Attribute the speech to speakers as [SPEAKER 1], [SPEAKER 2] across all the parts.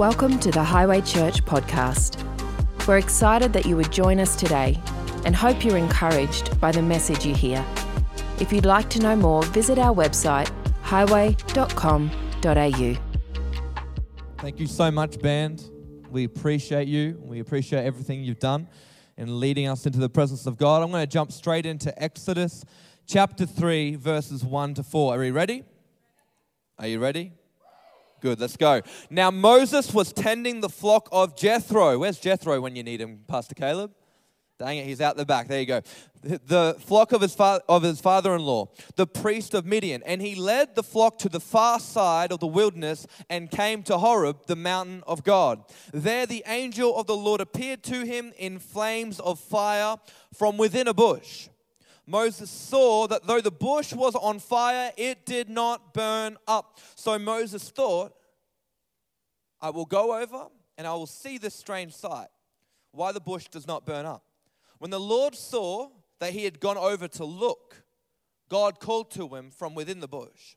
[SPEAKER 1] Welcome to the Highway Church podcast. We're excited that you would join us today and hope you're encouraged by the message you hear. If you'd like to know more, visit our website highway.com.au.
[SPEAKER 2] Thank you so much, band. We appreciate you. We appreciate everything you've done in leading us into the presence of God. I'm going to jump straight into Exodus chapter 3, verses 1 to 4. Are you ready? Are you ready? Good, let's go. Now, Moses was tending the flock of Jethro. Where's Jethro when you need him, Pastor Caleb? Dang it, he's out the back. There you go. The flock of his, fa- of his father in law, the priest of Midian. And he led the flock to the far side of the wilderness and came to Horeb, the mountain of God. There the angel of the Lord appeared to him in flames of fire from within a bush. Moses saw that though the bush was on fire, it did not burn up. So Moses thought, I will go over and I will see this strange sight, why the bush does not burn up. When the Lord saw that he had gone over to look, God called to him from within the bush,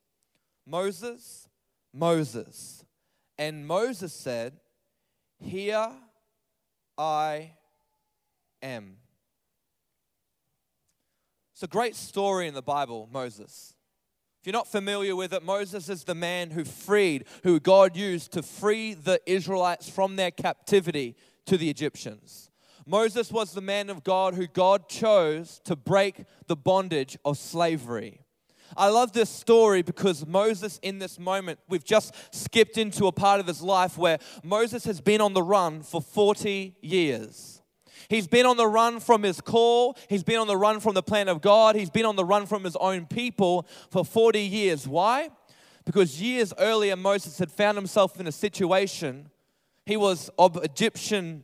[SPEAKER 2] Moses, Moses. And Moses said, Here I am. It's a great story in the Bible, Moses. If you're not familiar with it, Moses is the man who freed, who God used to free the Israelites from their captivity to the Egyptians. Moses was the man of God who God chose to break the bondage of slavery. I love this story because Moses, in this moment, we've just skipped into a part of his life where Moses has been on the run for 40 years. He's been on the run from his call. He's been on the run from the plan of God. He's been on the run from his own people for 40 years. Why? Because years earlier, Moses had found himself in a situation. He was of Egyptian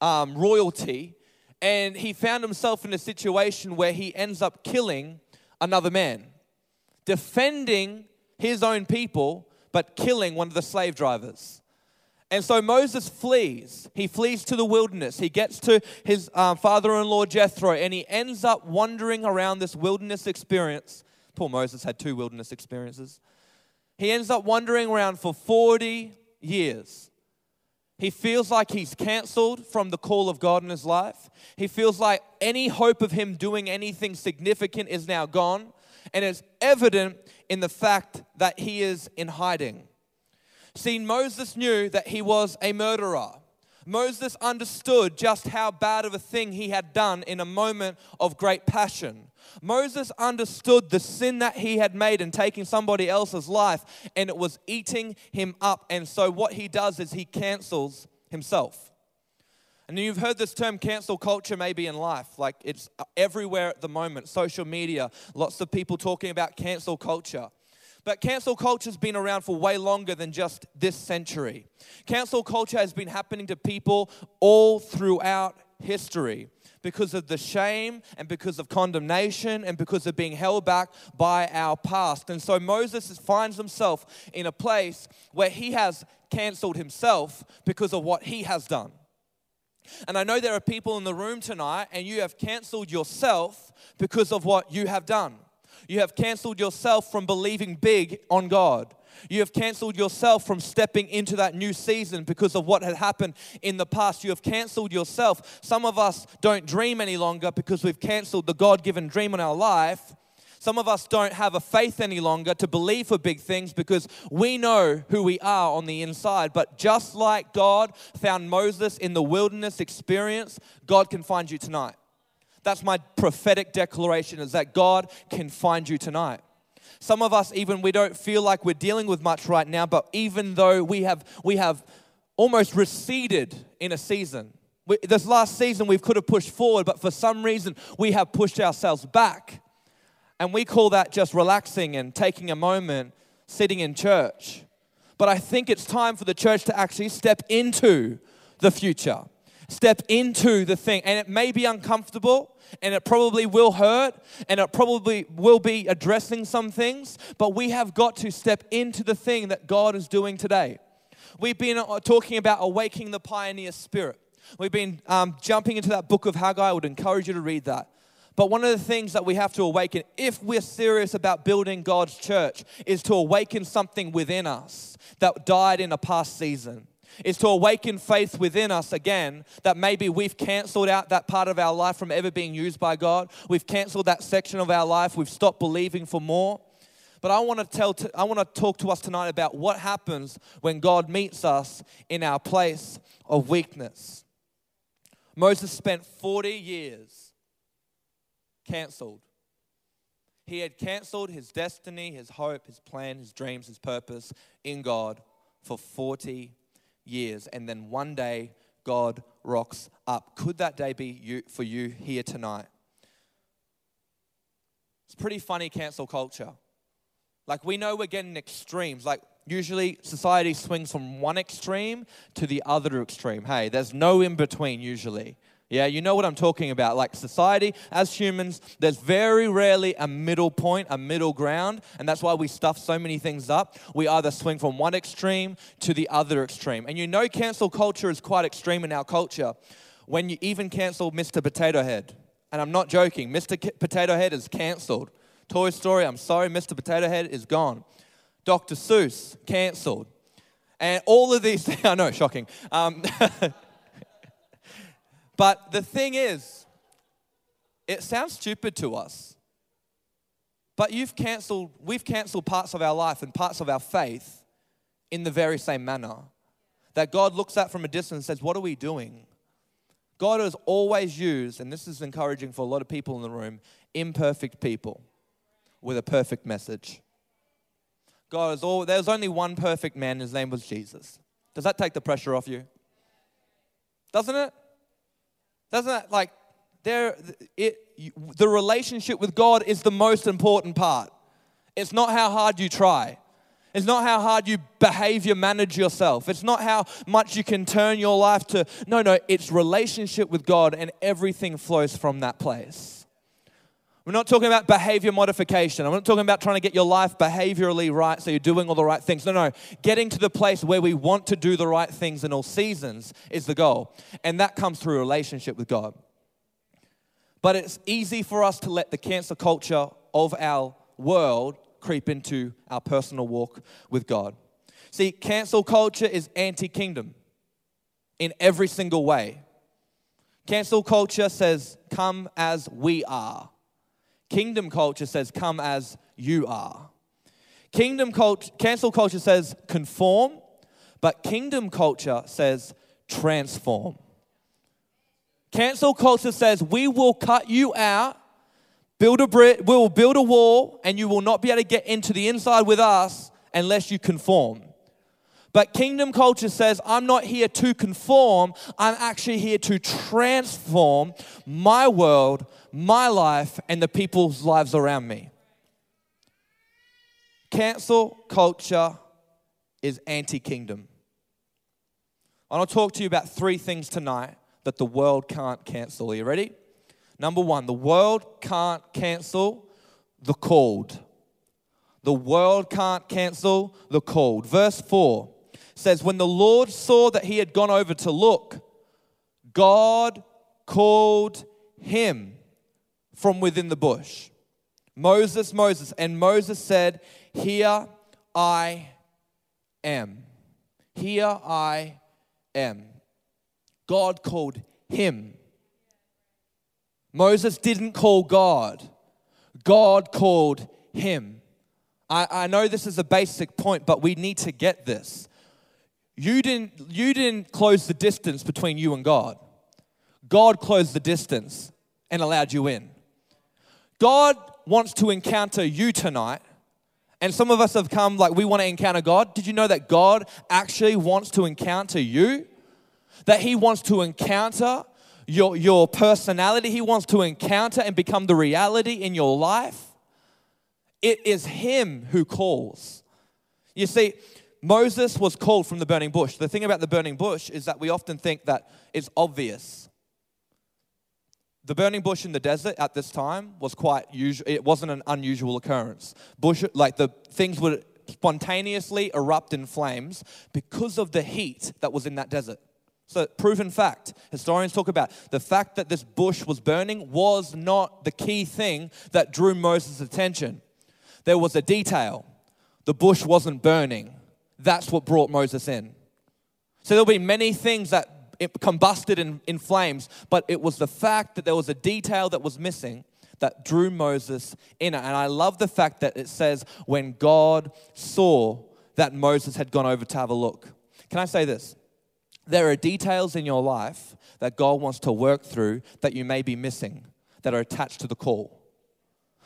[SPEAKER 2] um, royalty, and he found himself in a situation where he ends up killing another man, defending his own people, but killing one of the slave drivers. And so Moses flees. He flees to the wilderness. He gets to his um, father in law Jethro, and he ends up wandering around this wilderness experience. Poor Moses had two wilderness experiences. He ends up wandering around for 40 years. He feels like he's canceled from the call of God in his life. He feels like any hope of him doing anything significant is now gone. And it's evident in the fact that he is in hiding. See, Moses knew that he was a murderer. Moses understood just how bad of a thing he had done in a moment of great passion. Moses understood the sin that he had made in taking somebody else's life, and it was eating him up. And so, what he does is he cancels himself. And you've heard this term cancel culture maybe in life, like it's everywhere at the moment social media, lots of people talking about cancel culture. But cancel culture has been around for way longer than just this century. Cancel culture has been happening to people all throughout history because of the shame and because of condemnation and because of being held back by our past. And so Moses finds himself in a place where he has canceled himself because of what he has done. And I know there are people in the room tonight, and you have canceled yourself because of what you have done. You have canceled yourself from believing big on God. You have canceled yourself from stepping into that new season because of what had happened in the past. You have canceled yourself. Some of us don't dream any longer because we've canceled the God given dream in our life. Some of us don't have a faith any longer to believe for big things because we know who we are on the inside. But just like God found Moses in the wilderness experience, God can find you tonight. That's my prophetic declaration is that God can find you tonight. Some of us even we don't feel like we're dealing with much right now, but even though we have we have almost receded in a season. We, this last season we could have pushed forward, but for some reason we have pushed ourselves back. And we call that just relaxing and taking a moment, sitting in church. But I think it's time for the church to actually step into the future step into the thing. And it may be uncomfortable and it probably will hurt and it probably will be addressing some things, but we have got to step into the thing that God is doing today. We've been uh, talking about awakening the pioneer spirit. We've been um, jumping into that book of Haggai. I would encourage you to read that. But one of the things that we have to awaken, if we're serious about building God's church, is to awaken something within us that died in a past season. Is to awaken faith within us again that maybe we've canceled out that part of our life from ever being used by God. We've canceled that section of our life. We've stopped believing for more. But I want to tell I want to talk to us tonight about what happens when God meets us in our place of weakness. Moses spent 40 years canceled. He had canceled his destiny, his hope, his plan, his dreams, his purpose in God for 40 years. And then one day, God rocks up. Could that day be you, for you here tonight? It's pretty funny cancel culture. Like, we know we're getting extremes. Like, usually society swings from one extreme to the other extreme. Hey, there's no in between usually. Yeah, you know what I'm talking about. Like society, as humans, there's very rarely a middle point, a middle ground, and that's why we stuff so many things up. We either swing from one extreme to the other extreme. And you know, cancel culture is quite extreme in our culture when you even cancel Mr. Potato Head. And I'm not joking, Mr. K- Potato Head is canceled. Toy Story, I'm sorry, Mr. Potato Head is gone. Dr. Seuss, canceled. And all of these, I know, shocking. Um, But the thing is, it sounds stupid to us. But you've canceled, we've canceled parts of our life and parts of our faith in the very same manner. That God looks at from a distance and says, What are we doing? God has always used, and this is encouraging for a lot of people in the room, imperfect people with a perfect message. God is all, there's only one perfect man, his name was Jesus. Does that take the pressure off you? Doesn't it? Doesn't that like there it the relationship with God is the most important part. It's not how hard you try. It's not how hard you behavior manage yourself. It's not how much you can turn your life to. No, no, it's relationship with God and everything flows from that place. We're not talking about behavior modification. I'm not talking about trying to get your life behaviorally right so you're doing all the right things. No, no. Getting to the place where we want to do the right things in all seasons is the goal. And that comes through relationship with God. But it's easy for us to let the cancel culture of our world creep into our personal walk with God. See, cancel culture is anti kingdom in every single way. Cancel culture says, come as we are. Kingdom culture says, come as you are. Kingdom culture, cancel culture says, conform, but kingdom culture says, transform. Cancel culture says, we will cut you out, build a brick, we will build a wall, and you will not be able to get into the inside with us unless you conform. But kingdom culture says, I'm not here to conform, I'm actually here to transform my world, my life, and the people's lives around me. Cancel culture is anti kingdom. I want to talk to you about three things tonight that the world can't cancel. Are you ready? Number one, the world can't cancel the called. The world can't cancel the called. Verse 4 says, When the Lord saw that he had gone over to look, God called him from within the bush. Moses, Moses. And Moses said, Here I am. Here I am. God called him. Moses didn't call God, God called him. I, I know this is a basic point, but we need to get this. You didn't, you didn't close the distance between you and God. God closed the distance and allowed you in. God wants to encounter you tonight. And some of us have come like we want to encounter God. Did you know that God actually wants to encounter you? That He wants to encounter your, your personality, He wants to encounter and become the reality in your life. It is Him who calls. You see, Moses was called from the burning bush. The thing about the burning bush is that we often think that it's obvious. The burning bush in the desert at this time was quite usual. It wasn't an unusual occurrence. Bush, like the things would spontaneously erupt in flames because of the heat that was in that desert. So, proven fact. Historians talk about the fact that this bush was burning was not the key thing that drew Moses' attention. There was a detail. The bush wasn't burning, that's what brought Moses in. So there'll be many things that it combusted in, in flames, but it was the fact that there was a detail that was missing that drew Moses in. And I love the fact that it says, when God saw that Moses had gone over to have a look. Can I say this? There are details in your life that God wants to work through that you may be missing, that are attached to the call.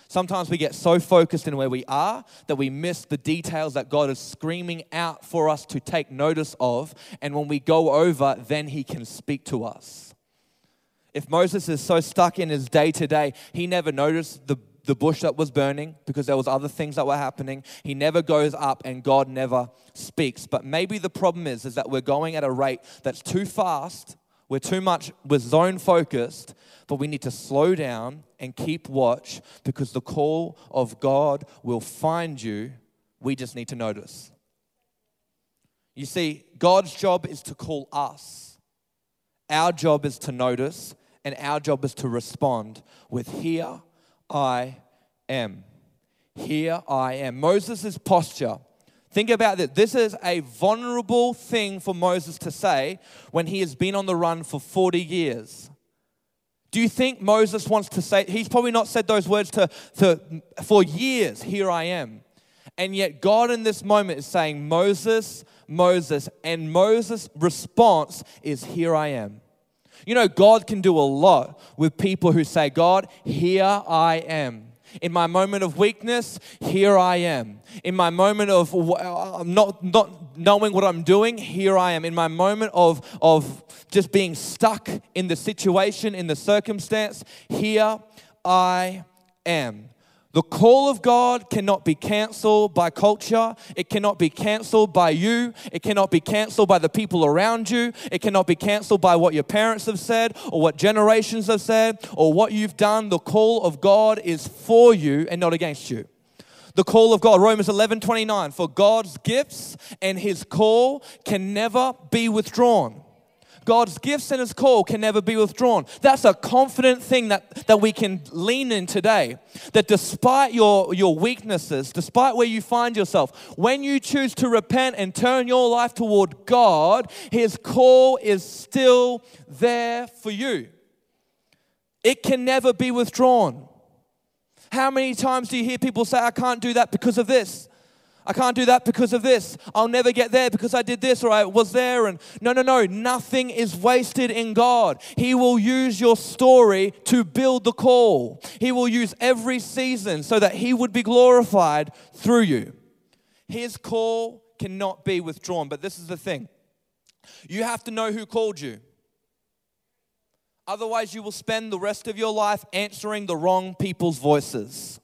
[SPEAKER 2] Sometimes we get so focused in where we are that we miss the details that God is screaming out for us to take notice of. And when we go over, then He can speak to us. If Moses is so stuck in his day to day, he never noticed the, the bush that was burning because there was other things that were happening. He never goes up and God never speaks. But maybe the problem is, is that we're going at a rate that's too fast. We're too much, we're zone focused, but we need to slow down and keep watch because the call of God will find you. We just need to notice. You see, God's job is to call us. Our job is to notice, and our job is to respond with, Here I am. Here I am. Moses' posture. Think about this. This is a vulnerable thing for Moses to say when he has been on the run for 40 years. Do you think Moses wants to say, he's probably not said those words to, to, for years, here I am. And yet, God in this moment is saying, Moses, Moses, and Moses' response is, Here I am. You know, God can do a lot with people who say, God, here I am. In my moment of weakness, here I am. In my moment of uh, not, not knowing what I'm doing, here I am. In my moment of, of just being stuck in the situation, in the circumstance, here I am. The call of God cannot be canceled by culture. It cannot be canceled by you. It cannot be canceled by the people around you. It cannot be canceled by what your parents have said or what generations have said or what you've done. The call of God is for you and not against you. The call of God, Romans 11 29, for God's gifts and his call can never be withdrawn. God's gifts and His call can never be withdrawn. That's a confident thing that, that we can lean in today. That despite your, your weaknesses, despite where you find yourself, when you choose to repent and turn your life toward God, His call is still there for you. It can never be withdrawn. How many times do you hear people say, I can't do that because of this? I can't do that because of this. I'll never get there because I did this or I was there. And no, no, no. Nothing is wasted in God. He will use your story to build the call. He will use every season so that He would be glorified through you. His call cannot be withdrawn. But this is the thing you have to know who called you. Otherwise, you will spend the rest of your life answering the wrong people's voices.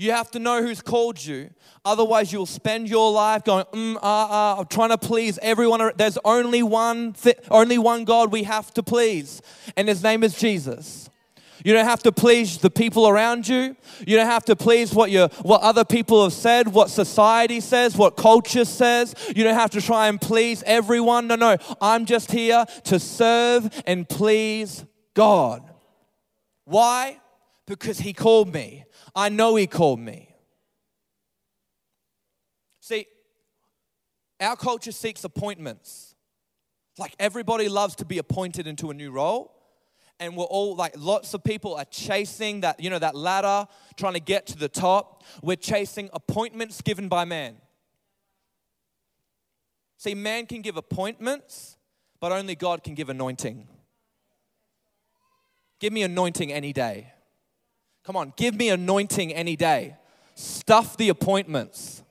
[SPEAKER 2] You have to know who's called you. Otherwise, you'll spend your life going, mm, ah, ah, trying to please everyone. There's only one, only one God we have to please, and His name is Jesus. You don't have to please the people around you. You don't have to please what your what other people have said, what society says, what culture says. You don't have to try and please everyone. No, no. I'm just here to serve and please God. Why? Because He called me. I know He called me. See, our culture seeks appointments. Like everybody loves to be appointed into a new role. And we're all like lots of people are chasing that, you know, that ladder, trying to get to the top. We're chasing appointments given by man. See, man can give appointments, but only God can give anointing. Give me anointing any day. Come on, give me anointing any day. Stuff the appointments.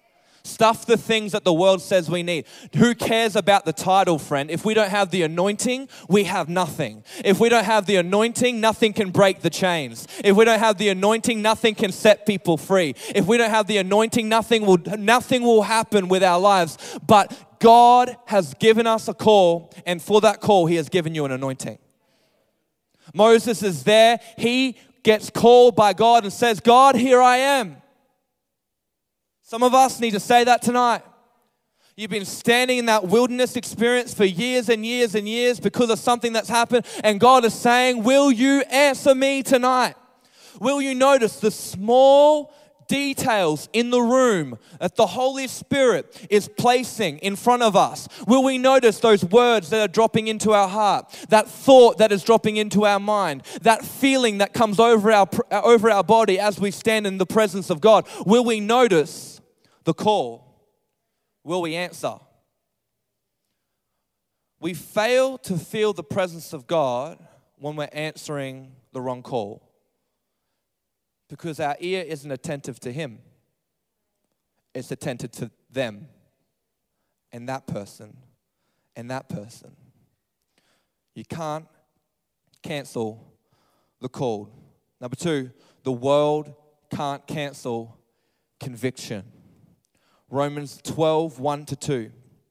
[SPEAKER 2] Stuff the things that the world says we need. Who cares about the title, friend? If we don't have the anointing, we have nothing. If we don't have the anointing, nothing can break the chains. If we don't have the anointing, nothing can set people free. If we don't have the anointing, nothing will nothing will happen with our lives. But God has given us a call, and for that call, He has given you an anointing. Moses is there. He gets called by God and says, God, here I am. Some of us need to say that tonight. You've been standing in that wilderness experience for years and years and years because of something that's happened, and God is saying, Will you answer me tonight? Will you notice the small details in the room that the Holy Spirit is placing in front of us? Will we notice those words that are dropping into our heart, that thought that is dropping into our mind, that feeling that comes over our, uh, over our body as we stand in the presence of God? Will we notice the call? Will we answer? We fail to feel the presence of God when we're answering the wrong call because our ear isn't attentive to Him, it's attentive to them and that person and that person. You can't cancel the call. Number two, the world can't cancel conviction. Romans 12, 1 to 2.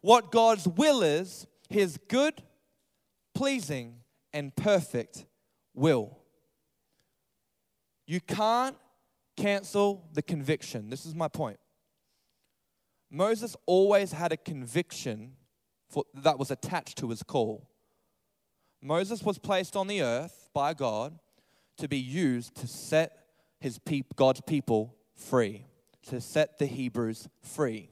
[SPEAKER 2] what God's will is, his good, pleasing, and perfect will. You can't cancel the conviction. This is my point. Moses always had a conviction for, that was attached to his call. Moses was placed on the earth by God to be used to set his peop, God's people free, to set the Hebrews free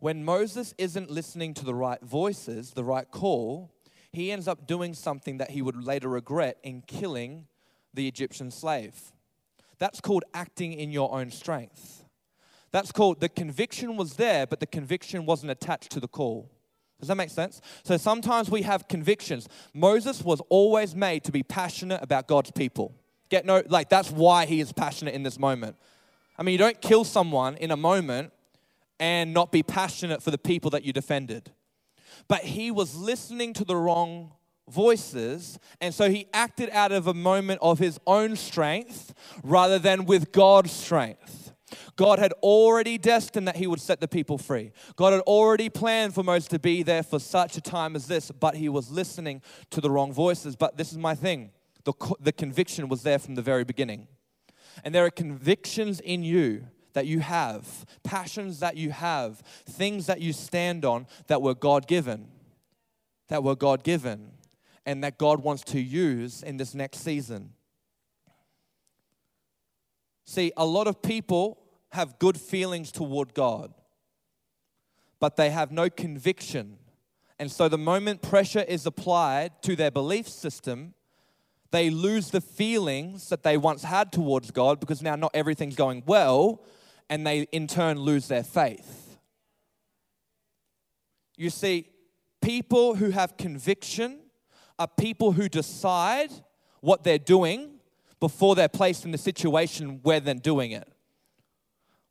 [SPEAKER 2] when Moses isn't listening to the right voices, the right call, he ends up doing something that he would later regret in killing the Egyptian slave. That's called acting in your own strength. That's called the conviction was there, but the conviction wasn't attached to the call. Does that make sense? So sometimes we have convictions. Moses was always made to be passionate about God's people. Get no, like that's why he is passionate in this moment. I mean, you don't kill someone in a moment and not be passionate for the people that you defended. But he was listening to the wrong voices, and so he acted out of a moment of his own strength rather than with God's strength. God had already destined that he would set the people free. God had already planned for Moses to be there for such a time as this, but he was listening to the wrong voices. But this is my thing the, the conviction was there from the very beginning. And there are convictions in you that you have, passions that you have, things that you stand on that were God given, that were God given, and that God wants to use in this next season. See, a lot of people have good feelings toward God, but they have no conviction. And so the moment pressure is applied to their belief system, they lose the feelings that they once had towards God because now not everything's going well and they in turn lose their faith. You see, people who have conviction are people who decide what they're doing before they're placed in the situation where they're doing it.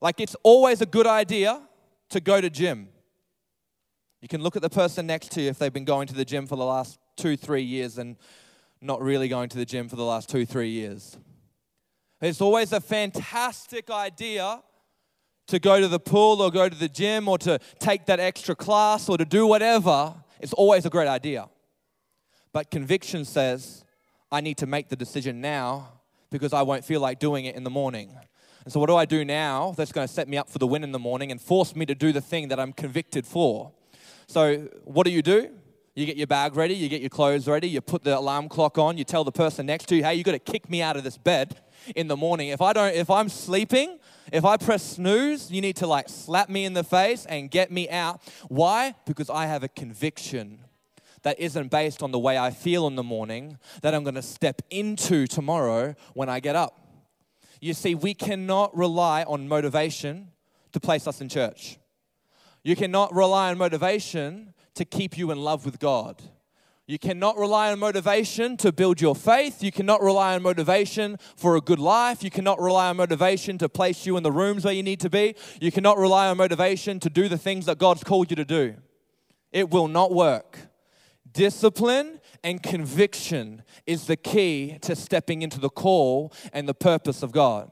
[SPEAKER 2] Like it's always a good idea to go to gym. You can look at the person next to you if they've been going to the gym for the last two, three years and not really going to the gym for the last two, three years. It's always a fantastic idea to go to the pool or go to the gym or to take that extra class or to do whatever, it's always a great idea. But conviction says, I need to make the decision now because I won't feel like doing it in the morning. And so, what do I do now that's going to set me up for the win in the morning and force me to do the thing that I'm convicted for? So, what do you do? You get your bag ready, you get your clothes ready, you put the alarm clock on, you tell the person next to you, hey, you got to kick me out of this bed in the morning. If I don't, if I'm sleeping, if I press snooze, you need to like slap me in the face and get me out. Why? Because I have a conviction that isn't based on the way I feel in the morning that I'm going to step into tomorrow when I get up. You see, we cannot rely on motivation to place us in church. You cannot rely on motivation to keep you in love with God. You cannot rely on motivation to build your faith. You cannot rely on motivation for a good life. You cannot rely on motivation to place you in the rooms where you need to be. You cannot rely on motivation to do the things that God's called you to do. It will not work. Discipline and conviction is the key to stepping into the call and the purpose of God.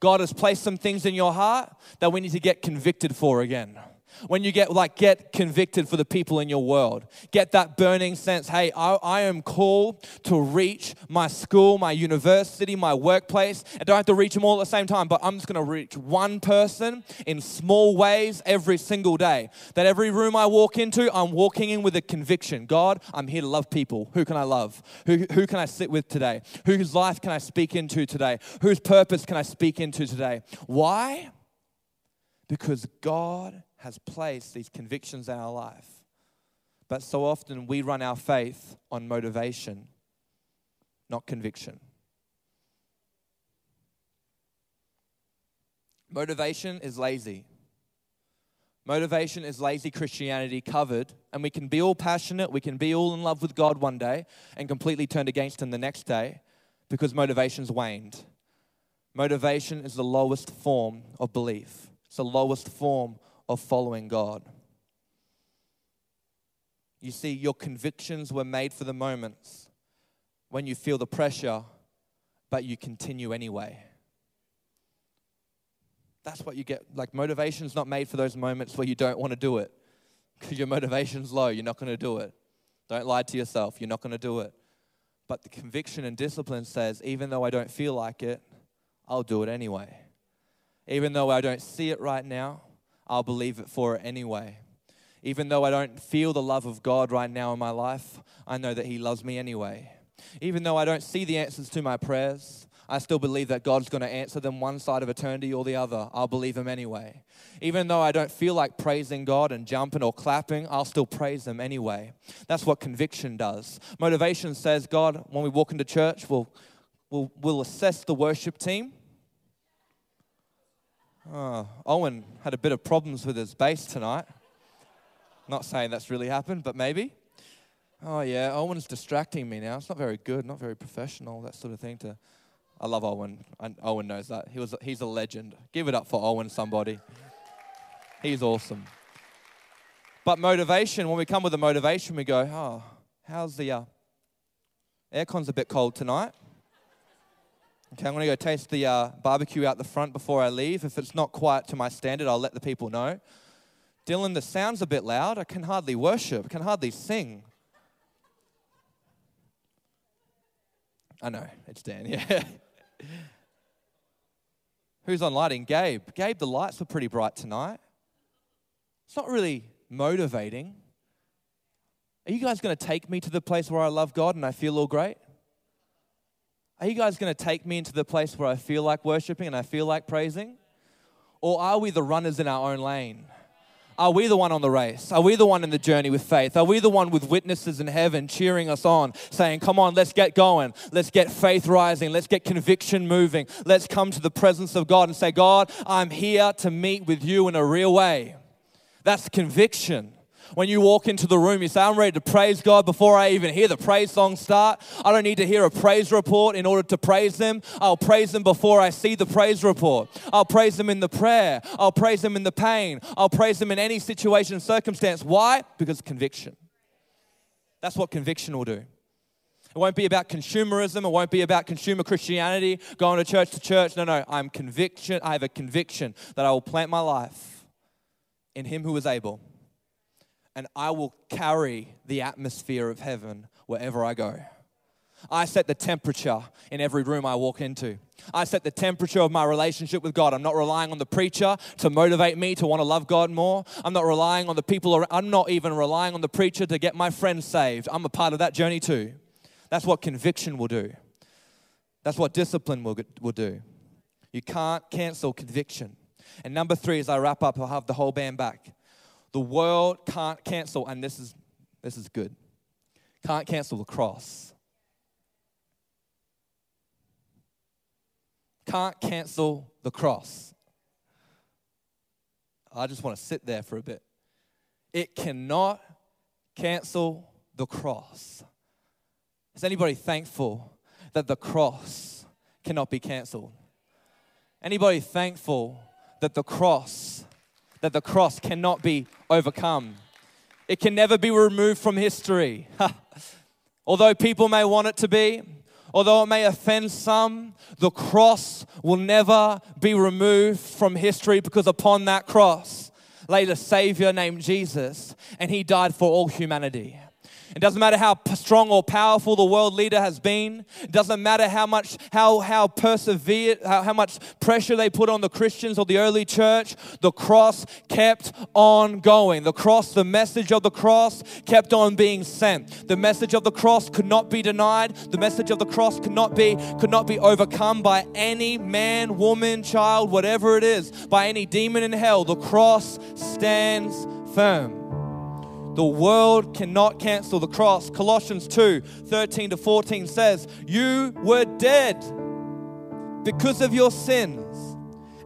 [SPEAKER 2] God has placed some things in your heart that we need to get convicted for again when you get like get convicted for the people in your world get that burning sense hey I, I, am called to reach my school my university my workplace i don't have to reach them all at the same time but i'm just going to reach one person in small ways every single day. That every room i walk into i'm walking in with a conviction. God i'm here to love people. Who can i love? Who, who can i sit with today? Whose life can i speak into today? Whose purpose can i speak into today? Why? Because god has placed these convictions in our life. But so often we run our faith on motivation, not conviction. Motivation is lazy. Motivation is lazy Christianity covered, and we can be all passionate, we can be all in love with God one day and completely turned against Him the next day because motivation's waned. Motivation is the lowest form of belief, it's the lowest form of following God. You see, your convictions were made for the moments when you feel the pressure, but you continue anyway. That's what you get. Like, motivation's not made for those moments where you don't want to do it because your motivation's low. You're not going to do it. Don't lie to yourself. You're not going to do it. But the conviction and discipline says, even though I don't feel like it, I'll do it anyway. Even though I don't see it right now, I'll believe it for it anyway. Even though I don't feel the love of God right now in my life, I know that He loves me anyway. Even though I don't see the answers to my prayers, I still believe that God's going to answer them one side of eternity or the other. I'll believe Him anyway. Even though I don't feel like praising God and jumping or clapping, I'll still praise Him anyway. That's what conviction does. Motivation says, God, when we walk into church, we'll, we'll, we'll assess the worship team Oh, Owen had a bit of problems with his bass tonight. Not saying that's really happened, but maybe. Oh yeah, Owen's distracting me now. It's not very good, not very professional, that sort of thing. To, I love Owen. I, Owen knows that. He was, he's a legend. Give it up for Owen, somebody. He's awesome. But motivation, when we come with a motivation, we go, oh, how's the uh, aircon's a bit cold tonight? Okay, I'm going to go taste the uh, barbecue out the front before I leave. If it's not quite to my standard, I'll let the people know. Dylan, the sound's a bit loud. I can hardly worship, I can hardly sing. I know, it's Dan, yeah. Who's on lighting? Gabe. Gabe, the lights were pretty bright tonight. It's not really motivating. Are you guys going to take me to the place where I love God and I feel all great? Are you guys going to take me into the place where I feel like worshiping and I feel like praising? Or are we the runners in our own lane? Are we the one on the race? Are we the one in the journey with faith? Are we the one with witnesses in heaven cheering us on, saying, Come on, let's get going. Let's get faith rising. Let's get conviction moving. Let's come to the presence of God and say, God, I'm here to meet with you in a real way. That's conviction. When you walk into the room, you say, I'm ready to praise God before I even hear the praise song start. I don't need to hear a praise report in order to praise Him. I'll praise Him before I see the praise report. I'll praise Him in the prayer. I'll praise Him in the pain. I'll praise Him in any situation circumstance. Why? Because conviction. That's what conviction will do. It won't be about consumerism. It won't be about consumer Christianity, going to church to church. No, no. I'm conviction. I have a conviction that I will plant my life in Him who is able and I will carry the atmosphere of heaven wherever I go. I set the temperature in every room I walk into. I set the temperature of my relationship with God. I'm not relying on the preacher to motivate me to want to love God more. I'm not relying on the people around. I'm not even relying on the preacher to get my friends saved. I'm a part of that journey too. That's what conviction will do. That's what discipline will, will do. You can't cancel conviction. And number three, as I wrap up, I'll have the whole band back. The world can't cancel, and this is, this is good, can't cancel the cross. Can't cancel the cross. I just want to sit there for a bit. It cannot cancel the cross. Is anybody thankful that the cross cannot be canceled? Anybody thankful that the cross that the cross cannot be overcome. It can never be removed from history. although people may want it to be, Although it may offend some, the cross will never be removed from history because upon that cross laid a Savior named Jesus, and He died for all humanity. It doesn't matter how strong or powerful the world leader has been. It doesn't matter how much, how, how persevered, how, how much pressure they put on the Christians or the early church. The cross kept on going. The cross, the message of the cross kept on being sent. The message of the cross could not be denied. The message of the cross could not be, could not be overcome by any man, woman, child, whatever it is, by any demon in hell. The cross stands firm. The world cannot cancel the cross. Colossians 2 13 to 14 says, You were dead because of your sins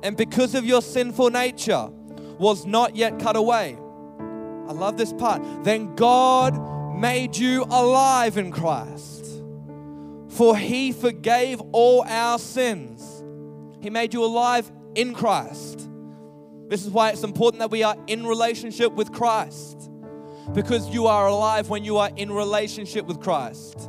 [SPEAKER 2] and because of your sinful nature was not yet cut away. I love this part. Then God made you alive in Christ, for he forgave all our sins. He made you alive in Christ. This is why it's important that we are in relationship with Christ because you are alive when you are in relationship with Christ.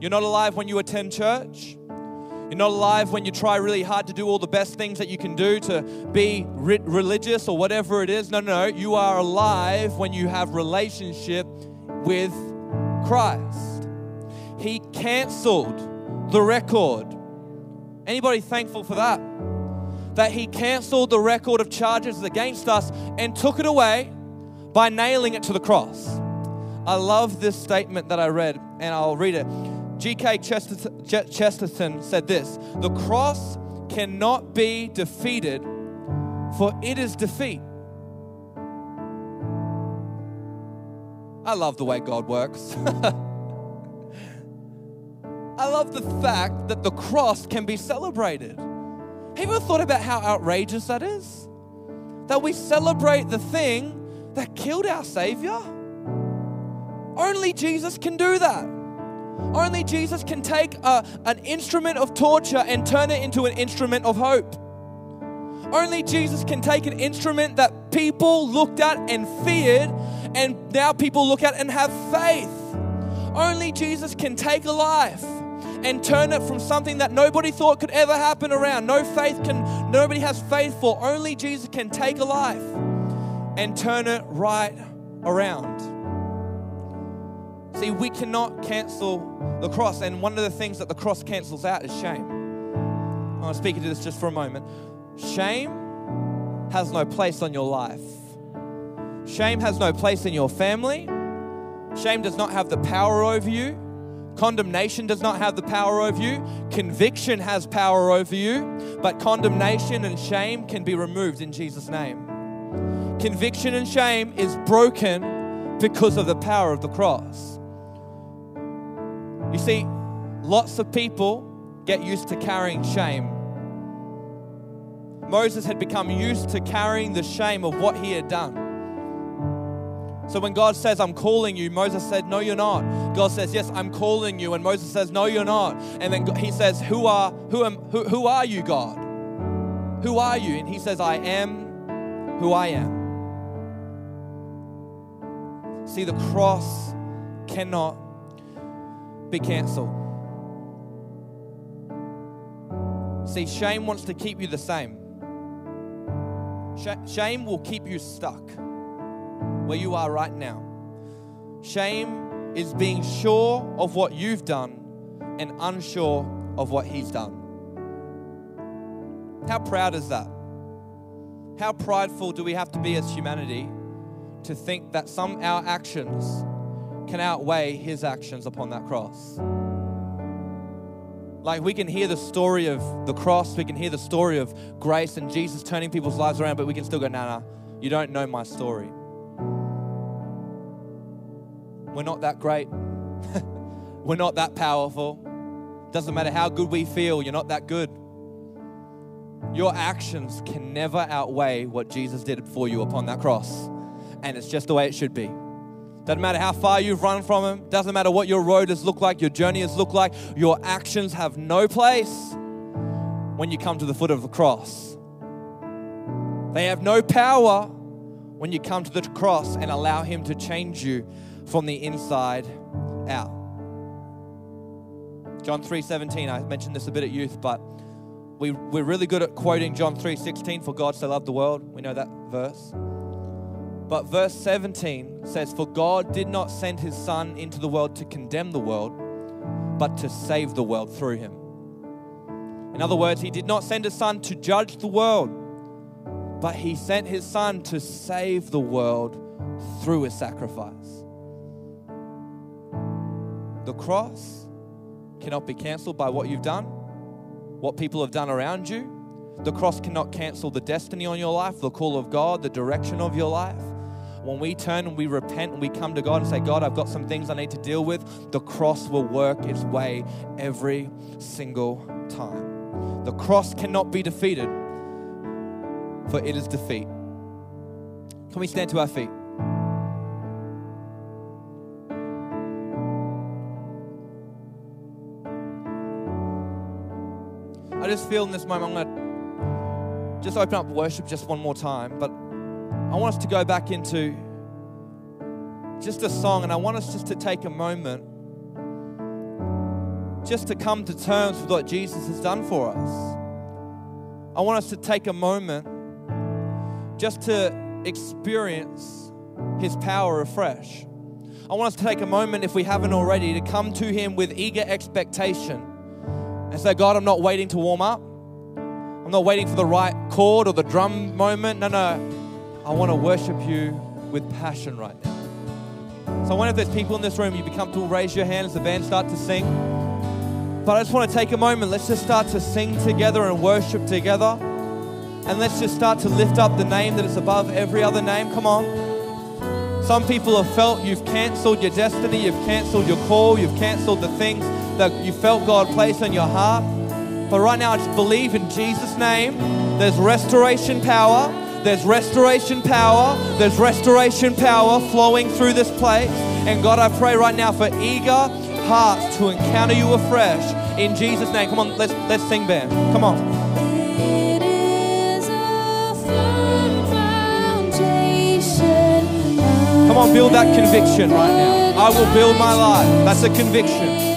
[SPEAKER 2] You're not alive when you attend church. You're not alive when you try really hard to do all the best things that you can do to be re- religious or whatever it is. No, no, no. You are alive when you have relationship with Christ. He canceled the record. Anybody thankful for that? That he canceled the record of charges against us and took it away by nailing it to the cross. I love this statement that I read, and I'll read it. G.K. Chesterton said this The cross cannot be defeated, for it is defeat. I love the way God works. I love the fact that the cross can be celebrated. Have you ever thought about how outrageous that is? That we celebrate the thing that killed our Savior? Only Jesus can do that. Only Jesus can take a, an instrument of torture and turn it into an instrument of hope. Only Jesus can take an instrument that people looked at and feared, and now people look at and have faith. Only Jesus can take a life and turn it from something that nobody thought could ever happen around. No faith can, nobody has faith for. Only Jesus can take a life and turn it right around. See, we cannot cancel the cross, and one of the things that the cross cancels out is shame. I want to speak into this just for a moment. Shame has no place on your life. Shame has no place in your family. Shame does not have the power over you. Condemnation does not have the power over you. Conviction has power over you. But condemnation and shame can be removed in Jesus' name conviction and shame is broken because of the power of the cross. You see, lots of people get used to carrying shame. Moses had become used to carrying the shame of what he had done. So when God says, I'm calling you, Moses said, No, you're not. God says, Yes, I'm calling you. And Moses says, No, you're not. And then he says, Who are, who am, who, who are you, God? Who are you? And he says, I am who I am. See, the cross cannot be canceled. See, shame wants to keep you the same. Shame will keep you stuck where you are right now. Shame is being sure of what you've done and unsure of what He's done. How proud is that? How prideful do we have to be as humanity to think that some our actions can outweigh his actions upon that cross. Like we can hear the story of the cross, we can hear the story of grace and Jesus turning people's lives around, but we can still go, nah, you don't know my story. We're not that great. We're not that powerful. Doesn't matter how good we feel, you're not that good. Your actions can never outweigh what Jesus did for you upon that cross and it's just the way it should be. Doesn't matter how far you've run from Him, doesn't matter what your road has looked like, your journey has looked like, your actions have no place when you come to the foot of the cross. They have no power when you come to the cross and allow Him to change you from the inside out. John 3:17. I mentioned this a bit at youth, but we, we're really good at quoting John 3:16 for God so loved the world. We know that verse. But verse 17 says, For God did not send his Son into the world to condemn the world, but to save the world through him. In other words, he did not send his Son to judge the world, but he sent his Son to save the world through his sacrifice. The cross cannot be cancelled by what you've done, what people have done around you. The cross cannot cancel the destiny on your life, the call of God, the direction of your life. When we turn and we repent and we come to God and say, God, I've got some things I need to deal with, the cross will work its way every single time. The cross cannot be defeated, for it is defeat. Can we stand to our feet? I just feel in this moment, I'm going to just open up worship just one more time, but I want us to go back into just a song, and I want us just to take a moment just to come to terms with what Jesus has done for us. I want us to take a moment just to experience his power afresh. I want us to take a moment, if we haven't already, to come to him with eager expectation and say, God, I'm not waiting to warm up. I'm not waiting for the right chord or the drum moment. No, no. I want to worship you with passion right now. So I wonder if there's people in this room, you become to raise your hand as the band start to sing. But I just want to take a moment. Let's just start to sing together and worship together. And let's just start to lift up the name that is above every other name. Come on. Some people have felt you've canceled your destiny, you've canceled your call, you've canceled the things that you felt God placed on your heart. But right now, I just believe in Jesus' name. There's restoration power. There's restoration power. There's restoration power flowing through this place. And God, I pray right now for eager hearts to encounter you afresh in Jesus' name. Come on, let's let's sing band. Come on.
[SPEAKER 3] It is a firm foundation.
[SPEAKER 2] Come on, build that conviction right now. I will build my life. That's a conviction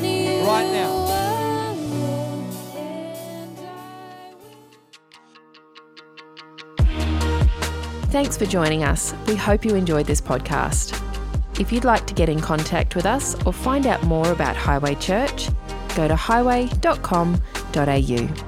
[SPEAKER 1] Thanks for joining us. We hope you enjoyed this podcast. If you'd like to get in contact with us or find out more about Highway Church, go to highway.com.au.